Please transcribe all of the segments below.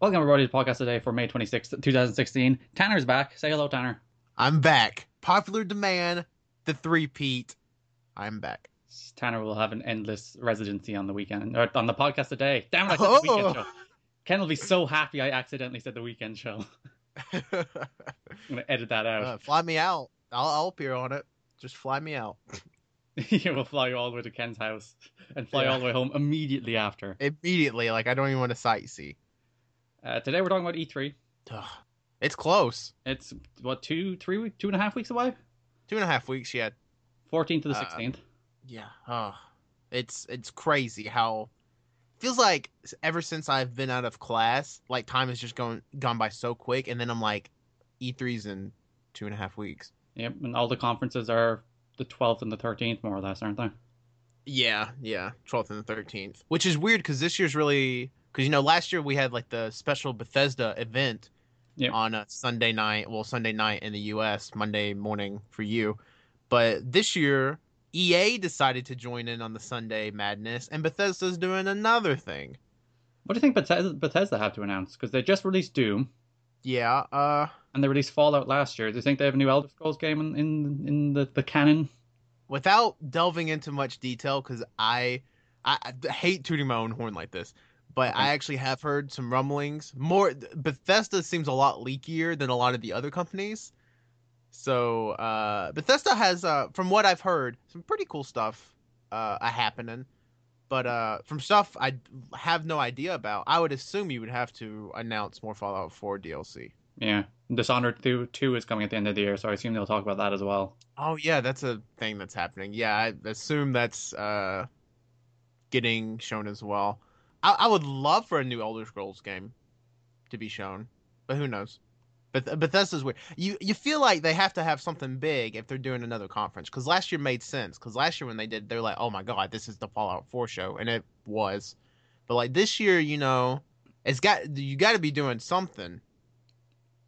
Welcome everybody to the podcast today for May 26th, 2016. Tanner's back. Say hello, Tanner. I'm back. Popular demand, the three-peat. I'm back. Tanner will have an endless residency on the weekend, or on the podcast today. Damn it, I said the weekend Oh. show. Ken will be so happy I accidentally said the weekend show. I'm going to edit that out. Uh, fly me out. I'll, I'll appear on it. Just fly me out he will fly you all the way to Ken's house and fly Yeah. all the way home immediately after. immediately. Like I don't even want to sightsee. Uh, today we're talking about E3. Ugh. It's close. It's, what, two, three, two and a half weeks away? Two and a half weeks yet. 14th to the Uh, 16th. Yeah. Oh, it's it's crazy how feels like ever since I've been out of class, like time has just gone gone by so quick, and then I'm like, E3's in two and a half weeks. Yep, and all the conferences are the 12th and the 13th, more or less, aren't they? Yeah, yeah, twelfth and the thirteenth, which is weird because this year's really because you know last year we had like the special Bethesda event Yep. on a Sunday night, well Sunday night in the U.S., Monday morning for you, but this year EA decided to join in on the Sunday madness, and Bethesda's doing another thing. What do you think Bethesda, Bethesda have to announce? Because they just released Doom Yeah, uh, and they released Fallout last year. Do you think they have a new Elder Scrolls game in in, in the, the canon? without delving into much detail because I, I I hate tooting my own horn like this but Okay. i actually have heard some rumblings more bethesda seems a lot leakier than a lot of the other companies so uh bethesda has uh from what i've heard some pretty cool stuff uh happening but uh from stuff i have no idea about i would assume you would have to announce more fallout 4 dlc Yeah, Dishonored 2, 2 is coming at the end of the year, so I assume they'll talk about that as well. Oh yeah, that's a thing that's happening. Yeah, I assume that's uh getting shown as well. I, I would love for a new Elder Scrolls game to be shown, but who knows? But Bethesda's weird. You you feel like they have to have something big if they're doing another conference because last year made sense because last year when they did they're like oh my god this is the Fallout 4 show and it was, but like this year you know it's got you got to be doing something.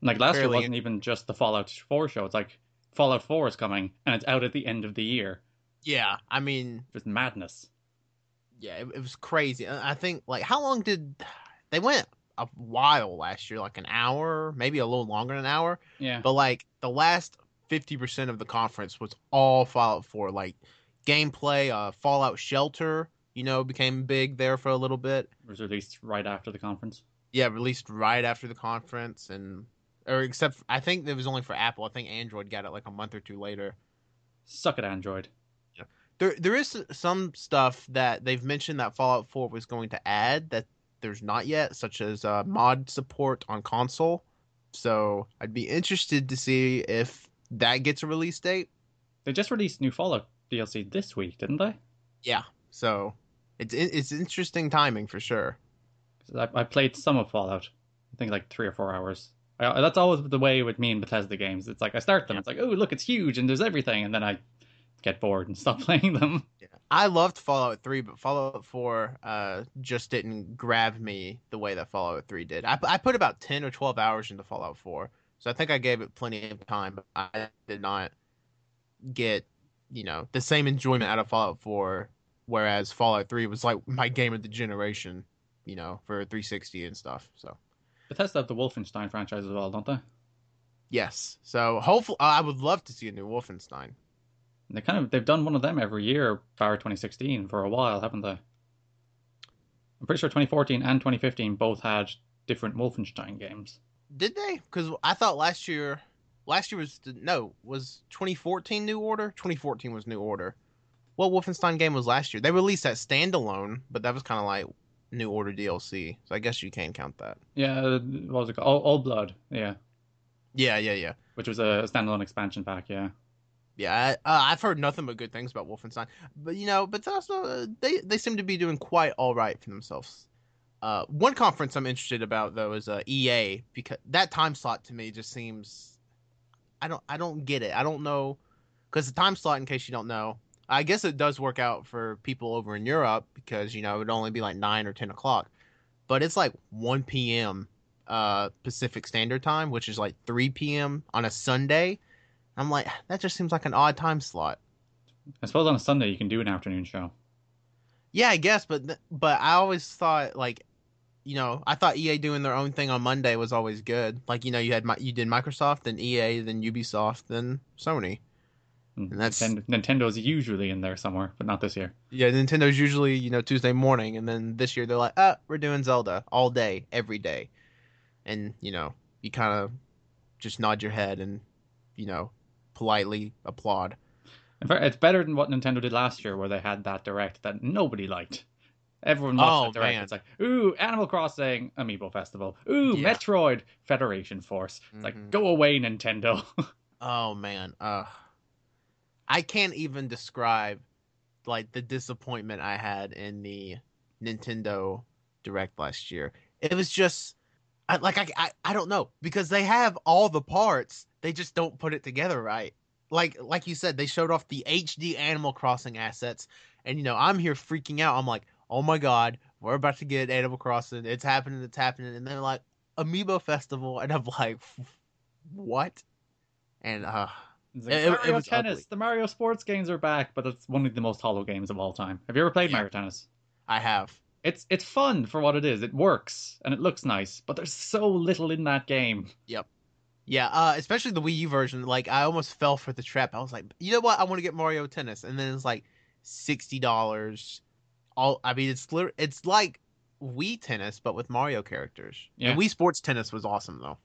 Like last year wasn't even just the Fallout 4 show. It's like Fallout 4 is coming and it's out at the end of the year. Yeah, I mean Just madness. Yeah, it, it was crazy. I think like how long did they went a while last year, like an hour, maybe a little longer than an hour. Yeah. But like the last fifty percent of the conference was all Fallout Four, like gameplay. Uh, Fallout Shelter, you know, became big there for a little bit. It was released right after the conference. Yeah, released right after the conference, and or except I think it was only for Apple. I think Android got it like a month or two later. Suck it, Android. There, there is some stuff that they've mentioned that Fallout 4 was going to add that there's not yet, such as uh, mod support on console. So I'd be interested to see if that gets a release date. They just released new Fallout DLC this week, didn't they? Yeah. So it's it's interesting timing for sure. I, I played some of Fallout. I think like three or four hours. I, that's always the way with me and Bethesda games. It's like I start them. It's like, oh, look, it's huge and there's everything, and then I get bored and stop playing them. Yeah. I loved Fallout 3, but Fallout 4 uh, just didn't grab me the way that Fallout 3 did. I, I put about 10 or 12 hours into Fallout 4, so I think I gave it plenty of time, but I did not get, you know, the same enjoyment out of Fallout 4, whereas Fallout 3 was like my game of the generation, you know, for 360 and stuff. So, Bethesda have the Wolfenstein franchise as well, don't they? yes. So, hopefully, I would love to see a new Wolfenstein. They kind of they've done one of them every year, bar 2016 for a while, haven't they? I'm pretty sure 2014 and 2015 both had different Wolfenstein games. Did they? Because I thought last year, last year was no, was 2014 New Order. 2014 was New Order. What Wolfenstein game was last year? They released that standalone, but that was kind of like New Order DLC. So I guess you can count that. Yeah, uh, what was it called? Old, Old Blood. Yeah, Yeah, yeah, yeah, which was a standalone expansion pack. Yeah. Yeah. I, uh, I've heard nothing but good things about Wolfenstein, but you know, but also uh, they they seem to be doing quite all right for themselves. Uh, one conference I'm interested about though is uh, EA because that time slot to me just seems I don't I don't get it. I don't know because the time slot, in case you don't know, I guess it does work out for people over in Europe because you know it would only be like nine or ten o'clock, but it's like one p.m. Uh, Pacific Standard Time, which is like three p.m. on a Sunday. I'm like that just seems like an odd time slot. I suppose on a Sunday you can do an afternoon show. Yeah, I guess, but th- but I always thought like you know, I thought EA doing their own thing on Monday was always good. Like you know, you had my, you did Microsoft, then EA, then Ubisoft, then Sony. And And that's- Nintendo, Nintendo's usually in there somewhere, but not this year. Yeah, Nintendo's usually you know Tuesday morning, and then this year they're like, ah, we're doing Zelda all day, every day, and you know, you kind of just nod your head and you know, politely applaud. In fact, it's better than what Nintendo did last year, where they had that direct that nobody liked. Everyone watched Oh, that direct. man. It's like, ooh, Animal Crossing Amiibo Festival. Ooh, Yeah. Metroid Federation Force. It's Mhm. like, go away, Nintendo. Oh man, uh I can't even describe like the disappointment I had in the Nintendo Direct last year. It was just I like I, I I don't know because they have all the parts, they just don't put it together right. Like like you said, they showed off the HD Animal Crossing assets, and you know I'm here freaking out. I'm like, oh my god, we're about to get Animal Crossing. It's happening. It's happening. And they're like Amiibo Festival, and I'm like, what? And uh, It's like, It- it- it Mario was Tennis. ugly. The Mario sports games are back, but it's one of the most hollow games of all time. Have you ever played Yeah. Mario Tennis? I have. It's it's fun for what it is. It works and it looks nice, but there's so little in that game. Yep. Yeah, uh, especially the Wii U version. Like, I almost fell for the trap. I was like, you know what? I want to get Mario Tennis, and then it's like sixty dollars. All I mean, it's it's like Wii Tennis, but with Mario characters. Yeah. And Wii Sports Tennis was awesome, though.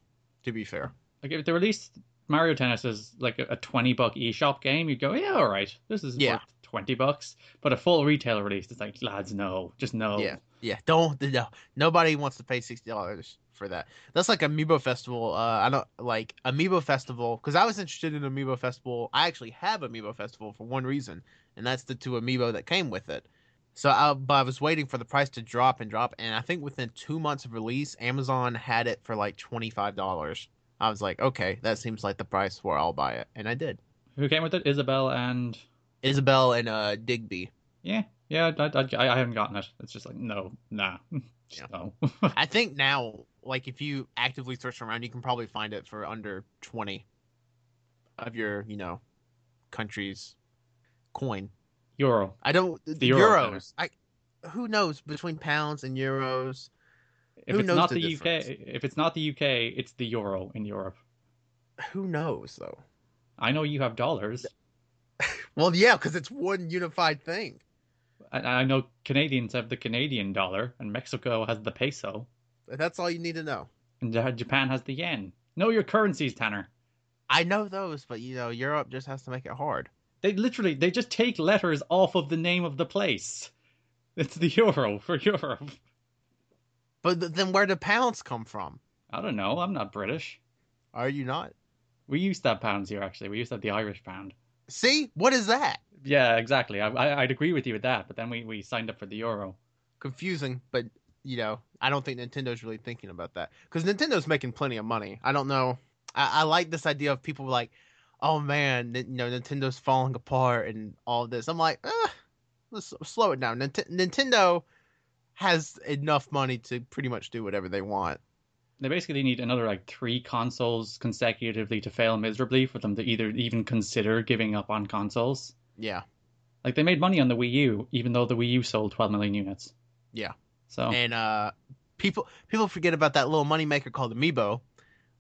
To be fair. Like if they released Mario Tennis as like a, a twenty buck eShop game, you'd go, yeah, all right, this is Yeah. worth twenty bucks. But a full retail release, it's like, lads, no, just no. Yeah. Yeah, don't no. Nobody wants to pay sixty dollars for that. That's like Amiibo Festival. Uh, I don't like Amiibo Festival because I was interested in Amiibo Festival. I actually have Amiibo Festival for one reason, and that's the two Amiibo that came with it. So, I, but I was waiting for the price to drop and drop, and I think within two months of release, Amazon had it for like twenty five dollars. I was like, okay, that seems like the price where I'll buy it, and I did. Who came with it? Isabelle and Isabelle and uh, Digby. yeah, yeah. I, I, I haven't gotten it. It's just like no, nah, no. I think now, like if you actively search around, you can probably find it for under twenty of your, you know, country's coin. Euro. I don't The euro euros. I who knows between pounds and euros. If Who it's knows not the the, UK, if it's not the UK, it's the euro in Europe. Who knows though? I know you have dollars. Well, yeah, because it's one unified thing. I, I know Canadians have the Canadian dollar, and Mexico has the peso, That's all you need to know. and Japan has the yen. Know your currencies, Tanner. I know those, but you know, Europe just has to make it hard. They literally they just take letters off of the name of the place. It's the euro for Europe. But then where do pounds come from? I don't know. I'm not British. Are you not? We used to have pounds here, actually. We used to have the Irish pound. See, what is that? Yeah, exactly. I, I, I'd agree with you with that, but then we, we signed up for the euro. confusing, but you know, I don't think Nintendo's really thinking about that because Nintendo's making plenty of money. I don't know. I, I like this idea of people like, oh man, you know, Nintendo's falling apart and all this. I'm like, eh, let's slow it down. Nint- Nintendo has enough money to pretty much do whatever they want. They basically need another like three consoles consecutively to fail miserably for them to either even consider giving up on consoles. Yeah, Like they made money on the Wii U, even though the Wii U sold 12 million units. Yeah. So and uh, people people forget about that little moneymaker called Amiibo,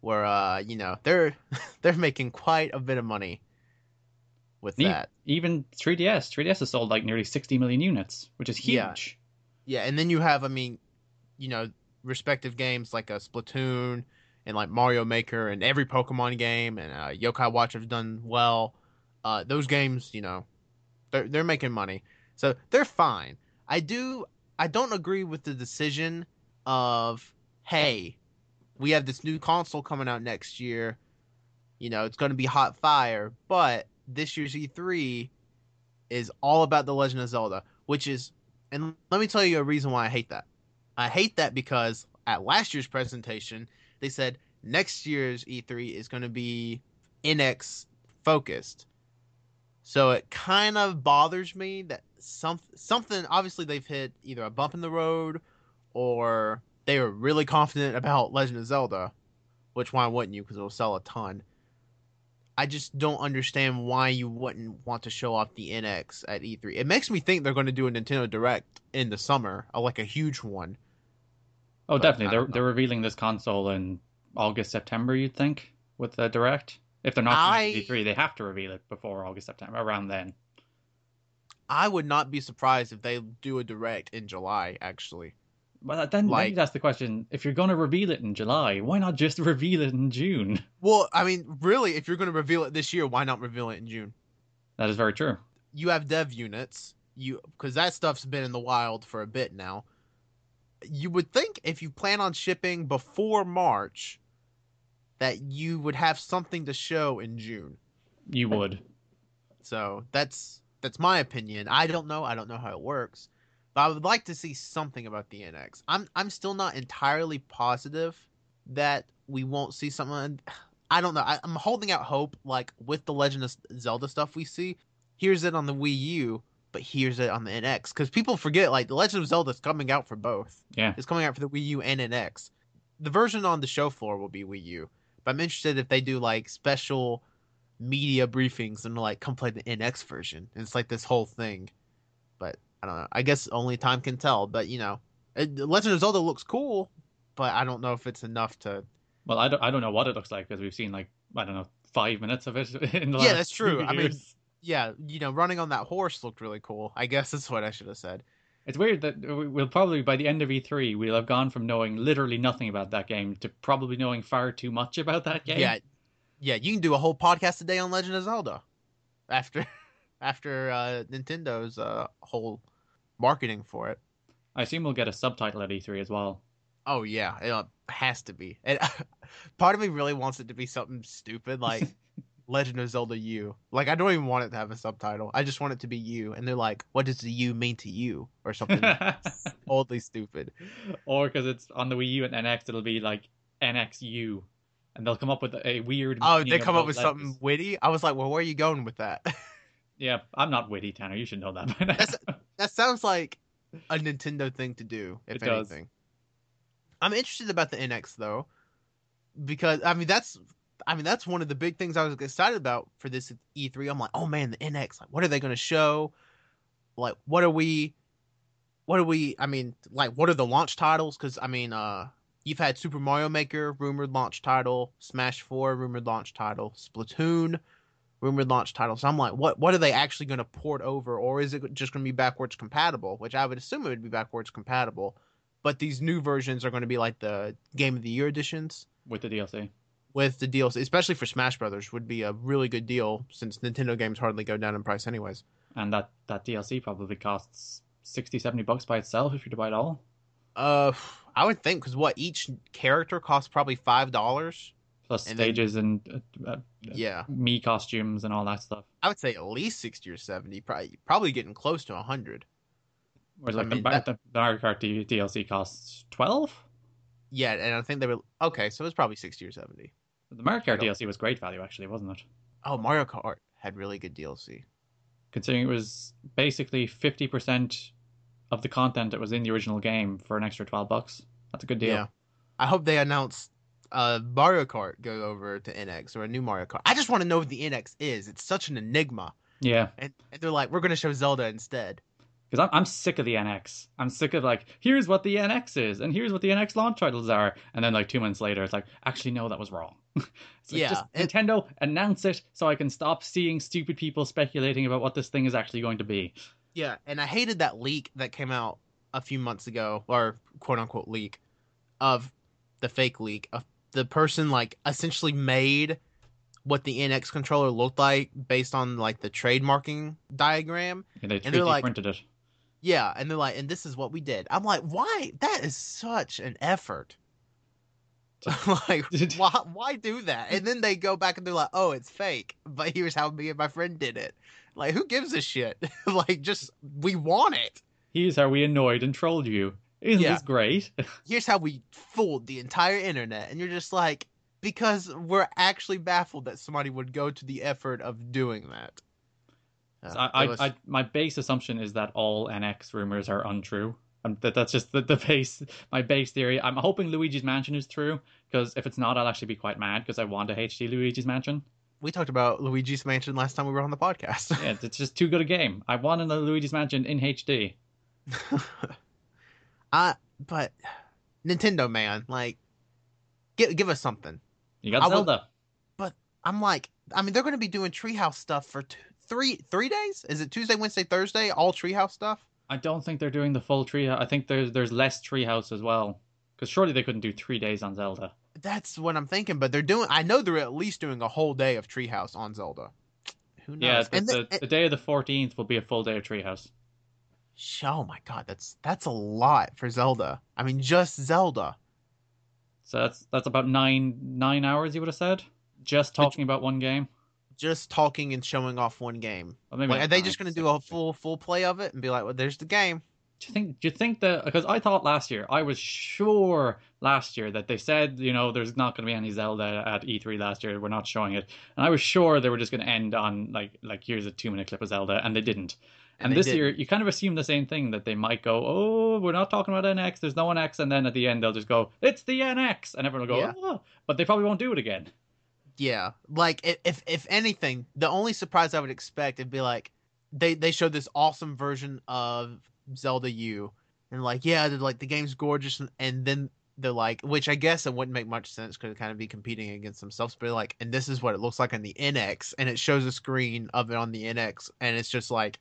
where uh, you know, they're they're making quite a bit of money with that. even 3DS, 3DS has sold like nearly 60 million units, which is huge. Yeah. huge. Yeah, and then you have, I mean, you know, respective games like a Splatoon and like Mario Maker and every Pokemon game and uh, Yokai Watch have done well. Uh, those games, you know, they're they're making money, so they're fine. I do, I don't agree with the decision of, hey, we have this new console coming out next year. You know, it's going to be hot fire, but this year's E3 is all about the Legend of Zelda, which is and let me tell you a reason why I hate that. I hate that because at last year's presentation, they said next year's E3 is going to be NX focused. So it kind of bothers me that some something obviously they've hit either a bump in the road or they were really confident about Legend of Zelda, which why wouldn't you because it'll sell a ton. I just don't understand why you wouldn't want to show off the NX at E3. It makes me think they're going to do a Nintendo Direct in the summer, uh, like a huge one. Oh, But definitely. They're know. they're revealing this console in August, September. You'd think with the direct. If they're not I- doing E3, they have to reveal it before August, September, around then. I would not be surprised if they do a direct in July. Actually, But then, Like- then you'd ask the question: If you're going to reveal it in July, why not just reveal it in June? well, I mean, really, if you're going to reveal it this year, why not reveal it in June? That is very true. You have dev units, you because that stuff's been in the wild for a bit now. You would think if you plan on shipping before March, that you would have something to show in June. You would. So that's that's my opinion. I don't know. I don't know how it works, but I would like to see something about the NX. I'm I'm still not entirely positive that we won't see something. I don't know. I, I'm holding out hope. Like with the Legend of Zelda stuff we see, here's it on the Wii U, but here's it on the NX. Because people forget, like the Legend of Zelda is coming out for both. Yeah. It's coming out for the Wii U and NX. The version on the show floor will be Wii U, but I'm interested if they do like special media briefings and like come play the NX version. And it's like this whole thing. But I don't know. I guess only time can tell. But you know, it, Legend of Zelda looks cool, but I don't know if it's enough to. Well, I don't, I don't know what it looks like because we've seen like I don't know five minutes of it in the Yeah, last that's true. I mean. Yeah, you know, running on that horse looked really cool. I guess that's what I should have said. It's weird that we- we'll probably by the end of E3 we'll have gone from knowing literally nothing about that game to probably knowing far too much about that game. Yeah, yeah. You can do a whole podcast today on Legend of Zelda after after uh, Nintendo's uh, whole marketing for it. I assume we'll get a subtitle at E3 as well. Oh yeah, it uh, has to be. And part of me really wants it to be something stupid like Legend of Zelda U. Like I don't even want it to have a subtitle. I just want it to be U. And they're like, "What does the U mean to you?" or something oddly stupid. or because it's on the Wii U and NX, it'll be like NXU, and they'll come up with a weird. Oh, they come up with letters. something witty. I was like, "Well, where are you going with that?" Yeah, I'm not witty, Tanner. You should know that by now. That's- that sounds like a Nintendo thing to do, if It does. anything. I'm interested about the NX though, because I mean that's I mean that's one of the big things I was excited about for this E3. I'm like, oh man, the NX, like what are they going to show? Like what are we what are we I mean, like what are the launch titles cuz I mean uh you've had Super Mario Maker rumored launch title, Smash 4 rumored launch title, Splatoon rumored launch title. So I'm like, what what are they actually going to port over, or is it just going to be backwards compatible? Which I would assume it would be backwards compatible. But these new versions are going to be like the Game of the Year editions with the DLC. With the deals, especially for Smash Brothers, would be a really good deal since Nintendo games hardly go down in price anyways. And that, that DLC probably costs 60, 70 bucks by itself if you're to buy it all. Uh, I would think because what each character costs probably five dollars. Plus And then- stages and uh, uh, Yeah, me costumes and all that stuff. I would say at least sixty or seventy. Probably probably getting close to a hundred. Whereas like the, mean, Mar- that- the Mario Kart DLC costs 12? Yeah, and I think they were okay. So it's probably sixty or seventy. The Mario Kart DLC was great value, actually, wasn't it? Oh, Mario Kart had really good DLC. Considering it was basically 50% of the content that was in the original game for an extra 12 bucks. That's a good deal. Yeah. I hope they announce uh Mario Kart go over to NX or a new Mario Kart. I just want to know what the NX is. It's such an enigma. Yeah. And, and they're like, we're gonna show Zelda instead. Because I'm, I'm sick of the NX. I'm sick of like, here's what the NX is, and here's what the NX launch titles are, and then like two months later, it's like, actually no, that was wrong. like, Yeah, just it- Nintendo announce it so I can stop seeing stupid people speculating about what this thing is actually going to be. Yeah, and I hated that leak that came out a few months ago, or quote unquote leak, of the fake leak of the person like essentially made what the NX controller looked like based on like the trademarking diagram. And they And they're 3D like- printed it. Yeah, and they're like, and this is what we did. I'm like, why? That is such an effort. like, why? Why do that? And then they go back and they're like, oh, it's fake. But here's how me and my friend did it. Like, who gives a shit? like, just we want it. Here's how we annoyed and trolled you. Isn't Yeah. this great? Here's how we fooled the entire internet. And you're just like, because we're actually baffled that somebody would go to the effort of doing that. Uh, So I, it I, I, my base assumption is that all NX rumors are untrue. Um, that that's just the, the base, my base theory. I'm hoping Luigi's Mansion is true because if it's not, I'll actually be quite mad because I want a HD Luigi's Mansion. we talked about Luigi's Mansion last time we were on the podcast. Yeah, it's just too good a game. I want another Luigi's Mansion in HD. I but Nintendo man, like, give give us something. You got I would- Zelda. I'm like, I mean, they're going to be doing Treehouse stuff for two, three three days. Is it Tuesday, Wednesday, Thursday? All Treehouse stuff. I don't think they're doing the full tree. I think there's there's less treehouse as well. Because surely they couldn't do three days on Zelda. That's what I'm thinking. But they're doing. I know they're at least doing a whole day of Treehouse on Zelda. Who knows? Yeah, the, and the, the- the day of the 14th will be a full day of treehouse. oh my god, that's that's a lot for Zelda. I mean, just Zelda. So that's that's about nine nine hours. You would have said just talking about one game. Just talking and showing off one game. Well, Like, are they just going to do a full full play of it and be like, "Well, there's the game." Do you think? Do you think that? Because I thought last year, I was sure last year that they said, you know, there's not going to be any Zelda at E3 last year. We're not showing it, and I was sure they were just going to end on like like here's a two minute clip of Zelda, and they didn't. And, they this didn't. year, you kind of assume the same thing that they might go, oh, we're not talking about NX. There's no NX, and then at the end they'll just go, it's the NX, and everyone will go, Yeah. oh, but they probably won't do it again. Yeah, like if if anything, the only surprise I would expect would be like they they showed this awesome version of Zelda U, and like yeah, like the game's gorgeous, and, and then they're like, which I guess it wouldn't make much sense because it kind of be competing against themselves, but like, and this is what it looks like on the NX, and it shows a screen of it on the NX, and it's just like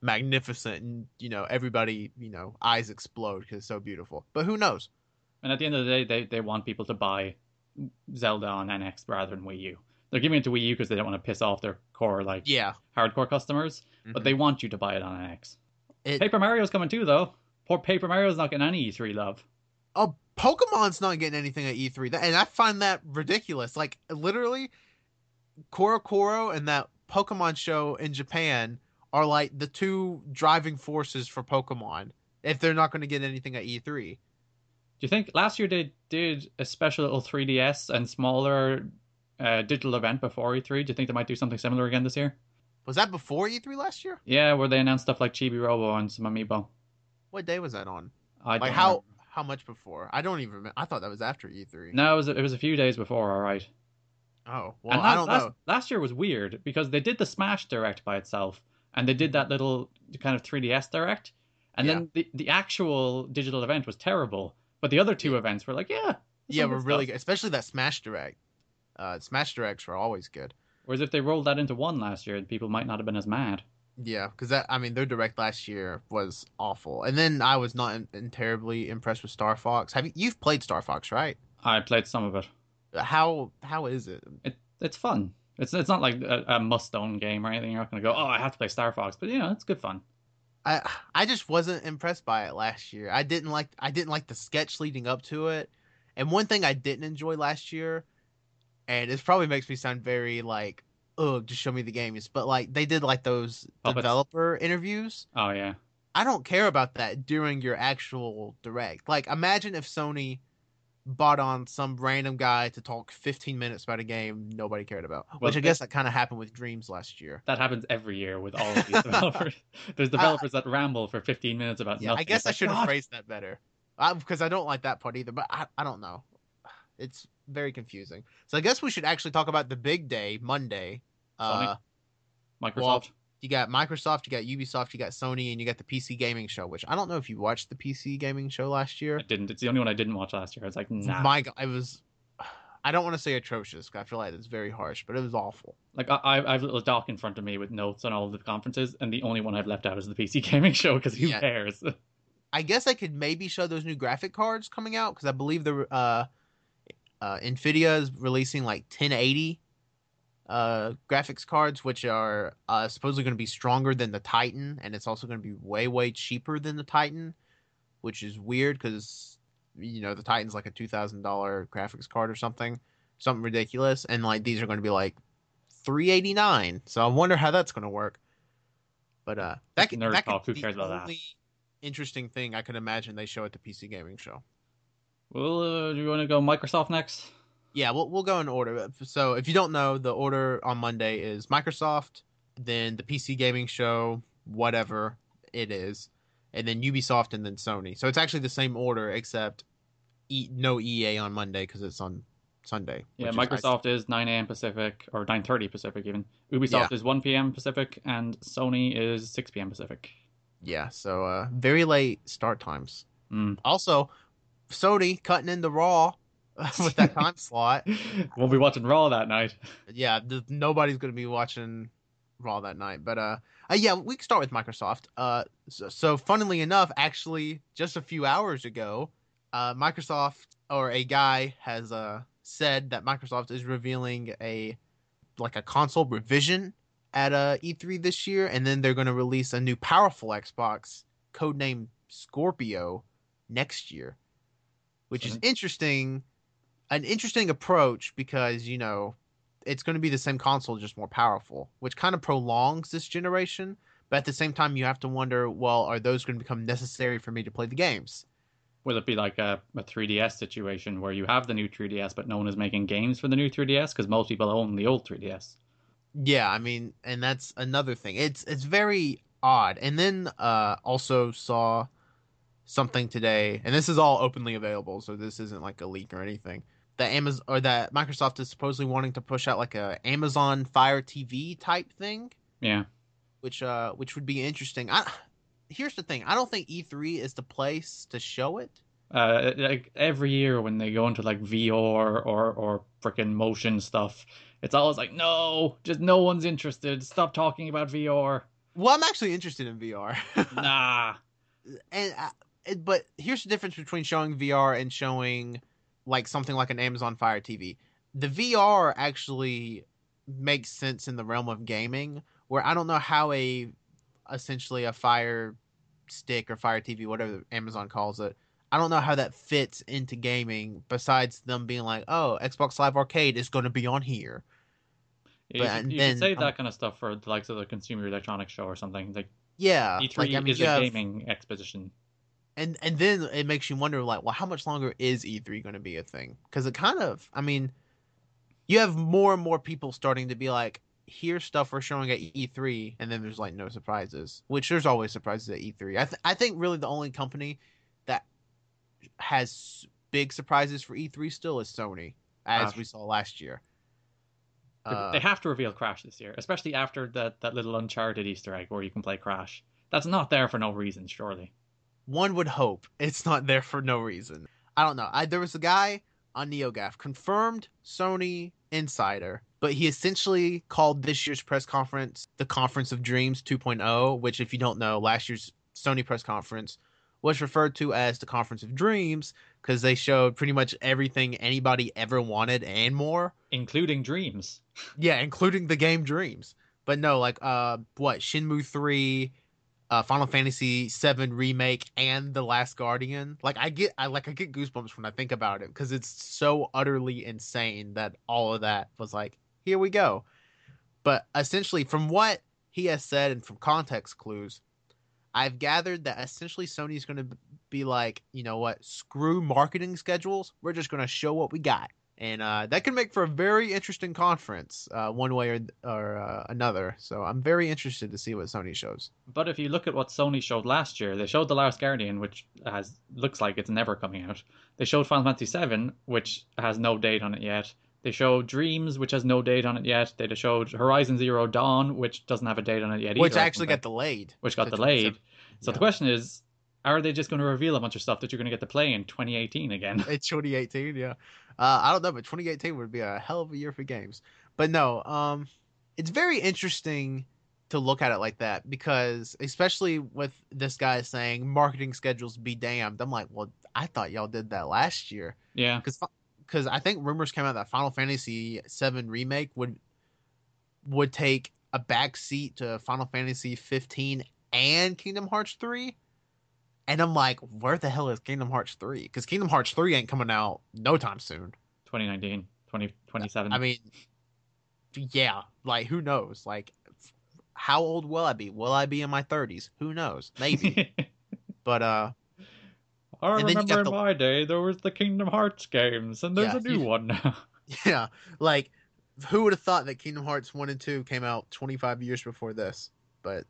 magnificent, and you know everybody you know eyes explode because it's so beautiful. But who knows? And at the end of the day, they, they want people to buy Zelda on NX rather than Wii U. They're giving it to Wii U because they don't want to piss off their core like Yeah, hardcore customers, but Mhm. they want you to buy it on NX. It- Paper Mario's coming too, though. Poor Paper Mario's not getting any E3 love. Oh, Pokemon's not getting anything at E3, and I find that ridiculous. Like literally, CoroCoro and that Pokemon show in Japan are like the two driving forces for Pokemon. If they're not going to get anything at E E3, Do you think last year they did a special little 3DS and smaller uh, digital event before E3? Do you think they might do something similar again this year? was that before E3 last year? Yeah, where they announced stuff like Chibi Robo and some Amiibo. What day was that on? I Like don't how remember. how much before? I don't even. remember. I thought that was after E3. No, it was, it was a few days before, all right. Oh well, and I don't last, know. last year was weird because they did the Smash Direct by itself, and they did that little kind of 3DS Direct, and Yeah. then the, the actual digital event was terrible. But the other two Yeah. events were like, yeah, Yeah, we're really good, especially that Smash Direct. Uh, Smash Directs were always good. Whereas if they rolled that into one last year, people might not have been as mad. Yeah, because that I mean their direct last year was awful, and then I was not in, in terribly impressed with Star Fox. Have you you've played Star Fox, right? I played some of it. How how is it? It it's fun. It's it's not like a, a must own game or anything. You're not going to go, oh, I have to play Star Fox, but you know, it's good fun. I I just wasn't impressed by it last year. I didn't like I didn't like the sketch leading up to it, and one thing I didn't enjoy last year, and it probably makes me sound very like ugh, just show me the games, but like they did like those Puppets. developer interviews. Oh yeah, I don't care about that during your actual direct. Like, imagine if Sony bought on some random guy to talk 15 minutes about a game nobody cared about. Well, Which I guess that kind of happened with Dreams last year. that happens every year with all of these developers. There's developers that ramble for 15 minutes about Yeah, nothing. I guess It's I like, should have "God, phrased that better. I, because I don't like that part either, but I, I don't know. It's very confusing. So I guess we should actually talk about the big day, Monday. Uh, Microsoft. well, you got Microsoft, you got Ubisoft, you got Sony, and you got the PC gaming show, which I don't know if you watched the PC gaming show last year. I didn't. It's the only one I didn't watch last year. I was like, nah. My God, it was. I don't want to say atrocious. I feel like it's very harsh, but it was awful. Like I, I I have a little doc in front of me with notes on all of the conferences, and the only one I've left out is the PC gaming show because who Yeah. cares? I guess I could maybe show those new graphic cards coming out because I believe the uh, uh, Nvidia is releasing like 1080 uh, graphics cards, which are uh, supposedly going to be stronger than the Titan, and it's also going to be way way cheaper than the Titan, which is weird because you know the Titan's like a two thousand dollar graphics card or something, something ridiculous, and like these are going to be like three eighty nine. So I wonder how that's going to work. But uh, that can, Nerd that could who be cares about that? interesting thing I could imagine they show at the PC gaming show. well, uh, do you want to go Microsoft next? Yeah, we'll we'll go in order. So if you don't know, the order on Monday is Microsoft, then the PC gaming show, whatever it is, and then Ubisoft, and then Sony. So it's actually the same order except e- no EA on Monday because it's on Sunday. Yeah, which is nice. Microsoft is 9 a.m. Pacific or 9:30 Pacific even. Ubisoft is 1 p.m. Pacific, and Sony is 6 p.m. Pacific. Yeah, so uh, very late start times. Mm. Also, Sony cutting into Raw with that time slot. We'll be watching Raw that night. Yeah, th- nobody's gonna be watching Raw that night. But uh, uh yeah, we can start with Microsoft. Uh, so, so funnily enough, actually, just a few hours ago, uh, Microsoft or a guy has uh said that Microsoft is revealing a like a console revision at uh E3 this year, and then they're gonna release a new powerful Xbox codenamed Scorpio next year, which is interesting. An interesting approach because you know it's going to be the same console, just more powerful, which kind of prolongs this generation. But at the same time, you have to wonder, well, are those going to become necessary for me to play the games? Will it be like a, a 3DS situation where you have the new 3DS, but no one is making games for the new 3DS because most people own the old 3DS? Yeah, I mean, and that's another thing. It's it's very odd. And then uh also saw something today, and this is all openly available, so this isn't like a leak or anything. That Amazon or that Microsoft is supposedly wanting to push out like a Amazon Fire TV type thing, Yeah. which uh which would be interesting. I here's the thing. I don't think E3 is the place to show it. Uh, like every year when they go into like VR or or freaking motion stuff, it's always like, no, just no one's interested. Stop talking about VR. Well, I'm actually interested in VR. Nah. and uh, but here's the difference between showing VR and showing like something like an Amazon Fire TV. The VR actually makes sense in the realm of gaming, where I don't know how a essentially a Fire Stick or Fire TV, whatever Amazon calls it. I don't know how that fits into gaming. Besides them being like, "Oh, Xbox Live Arcade is going to be on here." You, But, and you then, save um, that kind of stuff for the likes of the Consumer Electronics Show or something. Like Yeah, E3 like I mean, is a have- gaming exposition. And and then it makes you wonder like well how much longer is e3 going to be a thing because it kind of i mean you have more and more people starting to be like here's stuff we're showing at e3 and then there's like no surprises which there's always surprises at e3 i, th- I think really the only company that has big surprises for e3 still is sony as we saw last year They- Uh, they have to reveal Crash this year, especially after that, that little Uncharted Easter egg where you can play Crash. That's not there for no reason, surely. One would hope it's not there for no reason. I don't know. I, there was a guy on NeoGAF, confirmed Sony insider, but he essentially called this year's press conference the Conference of Dreams 2.0, which, if you don't know, last year's Sony press conference was referred to as the Conference of Dreams because they showed pretty much everything anybody ever wanted and more. Including Dreams. Yeah, including the game Dreams. But no, like uh what, Shenmue 3, uh Final Fantasy 7 remake and The Last Guardian. Like I get I like I get goosebumps when I think about it because it's so utterly insane that all of that was like, here we go. But essentially from what he has said and from context clues, I've gathered that essentially Sony's going to be like, you know what, screw marketing schedules. We're just going to show what we got and uh, that can make for a very interesting conference, uh, one way or or uh, another. So I'm very interested to see what Sony shows. But if you look at what Sony showed last year, they showed The Last Guardian, which has looks like it's never coming out. They showed Final Fantasy VII, which has no date on it yet. They showed Dreams, which has no date on it yet. They showed Horizon Zero Dawn, which doesn't have a date on it yet Which either. Actually got delayed. which got delayed. 27. So the question is, are they just going to reveal a bunch of stuff that you're going to get to play in 2018 again? It's 2018, yeah. Uh, I don't know, but 2018 would be a hell of a year for games. But no, um, it's very interesting to look at it like that because, especially with this guy saying marketing schedules be damned. I'm like, well, I thought y'all did that last year. yeah, because because I think rumors came out that Final Fantasy VII remake would would take a back seat to Final Fantasy 15 and Kingdom Hearts 3. And I'm like, where the hell is Kingdom Hearts 3? Because Kingdom Hearts 3 ain't coming out no time soon. 2019, 2027. I mean, yeah, like who knows? Like, how old will I be? Will I be in my 30s? Who knows? Maybe. but uh, I and then you remember in the- my day there was the Kingdom Hearts games, and there's Yeah, a new you- one now. yeah, like who would have thought that Kingdom Hearts 1 and 2 came out 25 years before this? But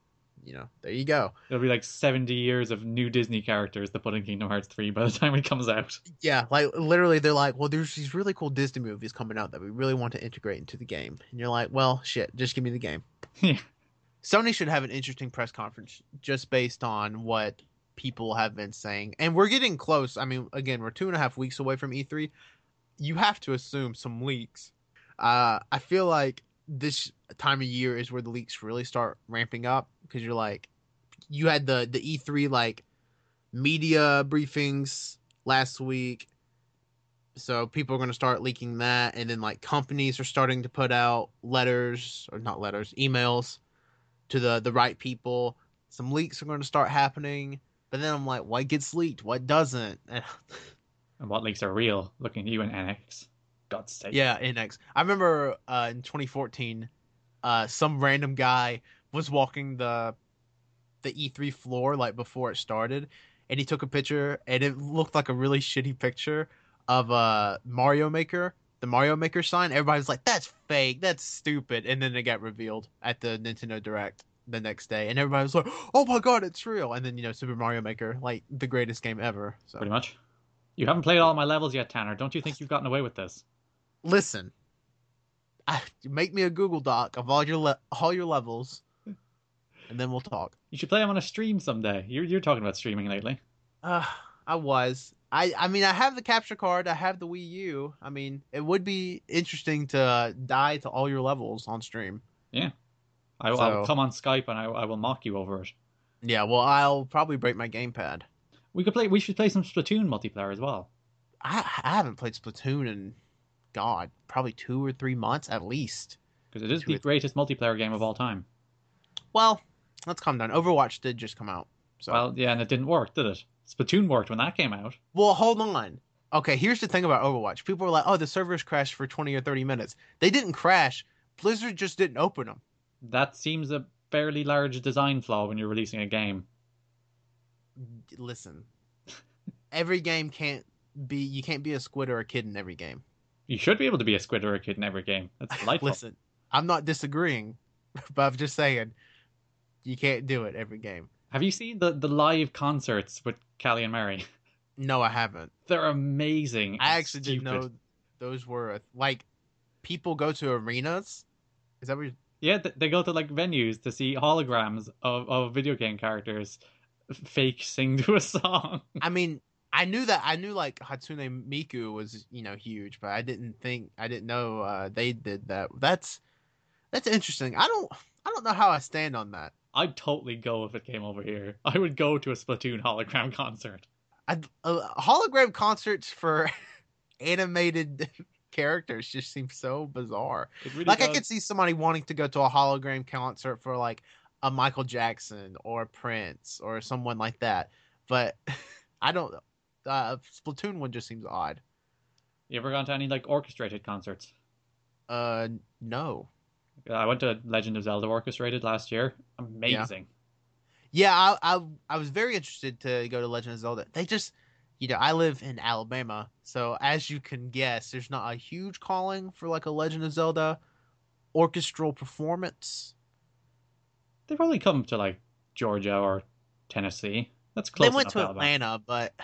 you know, there you go. It'll be like 70 years of new Disney characters to put in Kingdom Hearts 3 by the time it comes out. Yeah, like literally, they're like, well, there's these really cool Disney movies coming out that we really want to integrate into the game, and you're like, well, shit, just give me the game. Yeah. Sony should have an interesting press conference just based on what people have been saying, and we're getting close. I mean, again, we're two and a half weeks away from E3. You have to assume some leaks. Uh, I feel like this time of year is where the leaks really start ramping up because you're like, you had the the E3 like media briefings last week, so people are going to start leaking that, and then like companies are starting to put out letters or not letters, emails to the the right people. Some leaks are going to start happening, but then I'm like, what gets leaked? What doesn't? and what leaks are real? Looking at you and NX. God's sake. Yeah, NX. I remember uh, in 2014, uh, some random guy was walking the the E3 floor like before it started, and he took a picture, and it looked like a really shitty picture of uh Mario Maker, the Mario Maker sign. Everybody was like, "That's fake. That's stupid," and then it got revealed at the Nintendo Direct the next day, and everybody was like, "Oh my god, it's real!" And then you know, Super Mario Maker, like the greatest game ever. So Pretty much. You haven't played all my levels yet, Tanner. Don't you think you've gotten away with this? listen, I, make me a Google Doc of all your le- all your levels, and then we'll talk. You should play them on a stream someday. You're you're talking about streaming lately. Uh, I was. I, I mean, I have the capture card. I have the Wii U. I mean, it would be interesting to uh, die to all your levels on stream. I, I'll So- come on Skype and I, I will mock you over it. Yeah, well, I'll probably break my gamepad. We could play. We should play some Splatoon multiplayer as well. I, I haven't played Splatoon in, God, probably two or three months at least. Because it is Two the greatest multiplayer game of all time. Well, let's calm down. Overwatch did just come out. So. Well, yeah, and it didn't work, did it? Splatoon worked when that came out. Well, hold on. Okay, here's the thing about Overwatch. People were like, "Oh, the servers crashed for 20 or 30 minutes." They didn't crash. Blizzard just didn't open them. That seems a fairly large design flaw when you're releasing a game. Listen, every game can't be. You can't be a squid or a kid in every game. You should be able to be a squid or a kid in every game. That's delightful. Listen, I'm not disagreeing, but I'm just saying you can't do it every game. Have you seen the, the live concerts with Callie and Marie? No, I haven't. They're amazing. I actually didn't know those were like people go to arenas. Is that what? You're, Yeah, they go to like venues to see holograms of, of video game characters fake sing to a song. I mean, I knew that I knew like Hatsune Miku was you know huge, but I didn't think I didn't know uh, they did that. That's that's interesting. I don't I don't know how I stand on that. I'd totally go if it came over here. I would go to a Splatoon hologram concert. I, uh, hologram concerts for animated characters just seem so bizarre. Really Like I could see somebody wanting to go to a hologram concert for like a Michael Jackson or Prince or someone like that, but I don't. Uh, Splatoon one just seems odd. You ever gone to any like orchestrated concerts? Uh, no. I went to Legend of Zelda orchestrated last year. Amazing. Yeah, I, I I was very interested to go to Legend of Zelda. They just, you know, I live in Alabama, so as you can guess, there's not a huge calling for like a Legend of Zelda orchestral performance. They probably come to like Georgia or Tennessee. That's close they went to Alabama. Atlanta, but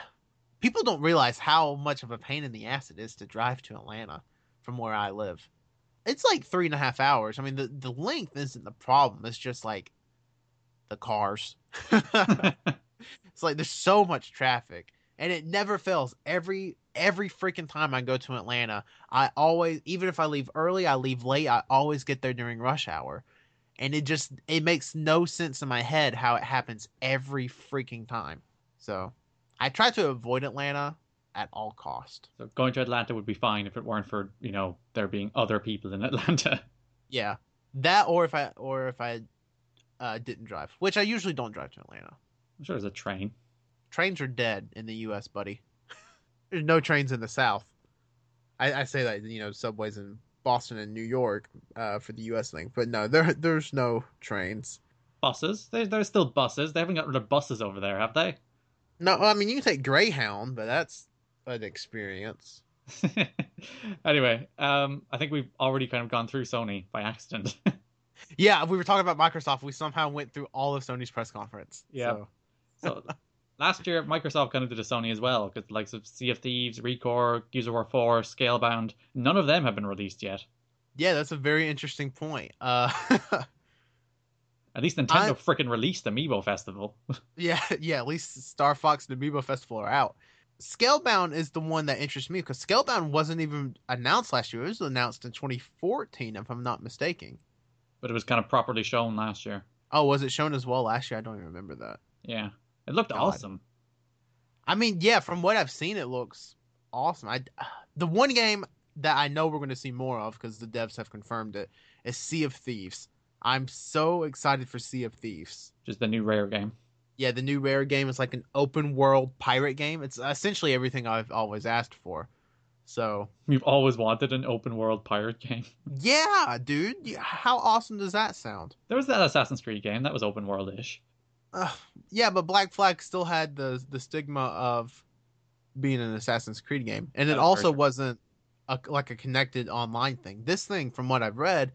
people don't realize how much of a pain in the ass it is to drive to Atlanta from where I live. It's like three and a half hours. I mean, the the length isn't the problem. It's just like the cars. It's like there's so much traffic and it never fails. Every every freaking time I go to Atlanta, I always even if I leave early, I leave late, I always get there during rush hour. And it just it makes no sense in my head how it happens every freaking time. So, I try to avoid Atlanta at all cost. so going to Atlanta would be fine if it weren't for you know there being other people in Atlanta. Yeah. That or if I or if I uh, didn't drive, which I usually don't drive to Atlanta. I'm sure there's a train. trains are dead in the U.S., buddy. There's no trains in the South. I, I say that you know subways in Boston and New York uh, for the U.S. thing, but no, there there's no trains. Buses. There, there's still buses. They haven't got rid of buses over there, have they? No, I mean you can take Greyhound, but that's an experience. anyway, um, I think we've already kind of gone through Sony by accident. Yeah, we were talking about Microsoft. We somehow went through all of Sony's press conference. Yeah. So, so last year, Microsoft kind of did a Sony as well, because like of Sea of Thieves, ReCore, Gears of War 4, Scalebound, none of them have been released yet. yeah, that's a very interesting point. Uh, At least Nintendo freaking released Amiibo Festival. Yeah, yeah. At least Star Fox and Amiibo Festival are out. Scalebound is the one that interests me because Scalebound wasn't even announced last year. It was announced in 2014, if I'm not mistaken. but it was kind of properly shown last year. Oh, was it shown as well last year? I don't even remember that. Yeah, it looked God. awesome. I mean, yeah, from what I've seen, it looks awesome. I the one game that I know we're going to see more of because the devs have confirmed it is Sea of Thieves. I'm so excited for Sea of Thieves. Just the new rare game. Yeah, the new Rare game is like an open world pirate game. It's essentially everything I've always asked for. So You've always wanted an open world pirate game. yeah, dude, how awesome does that sound? There was that Assassin's Creed game that was open world ish. Uh, yeah, but Black Flag still had the the stigma of being an Assassin's Creed game, and it also true. wasn't a, like a connected online thing. This thing, from what I've read,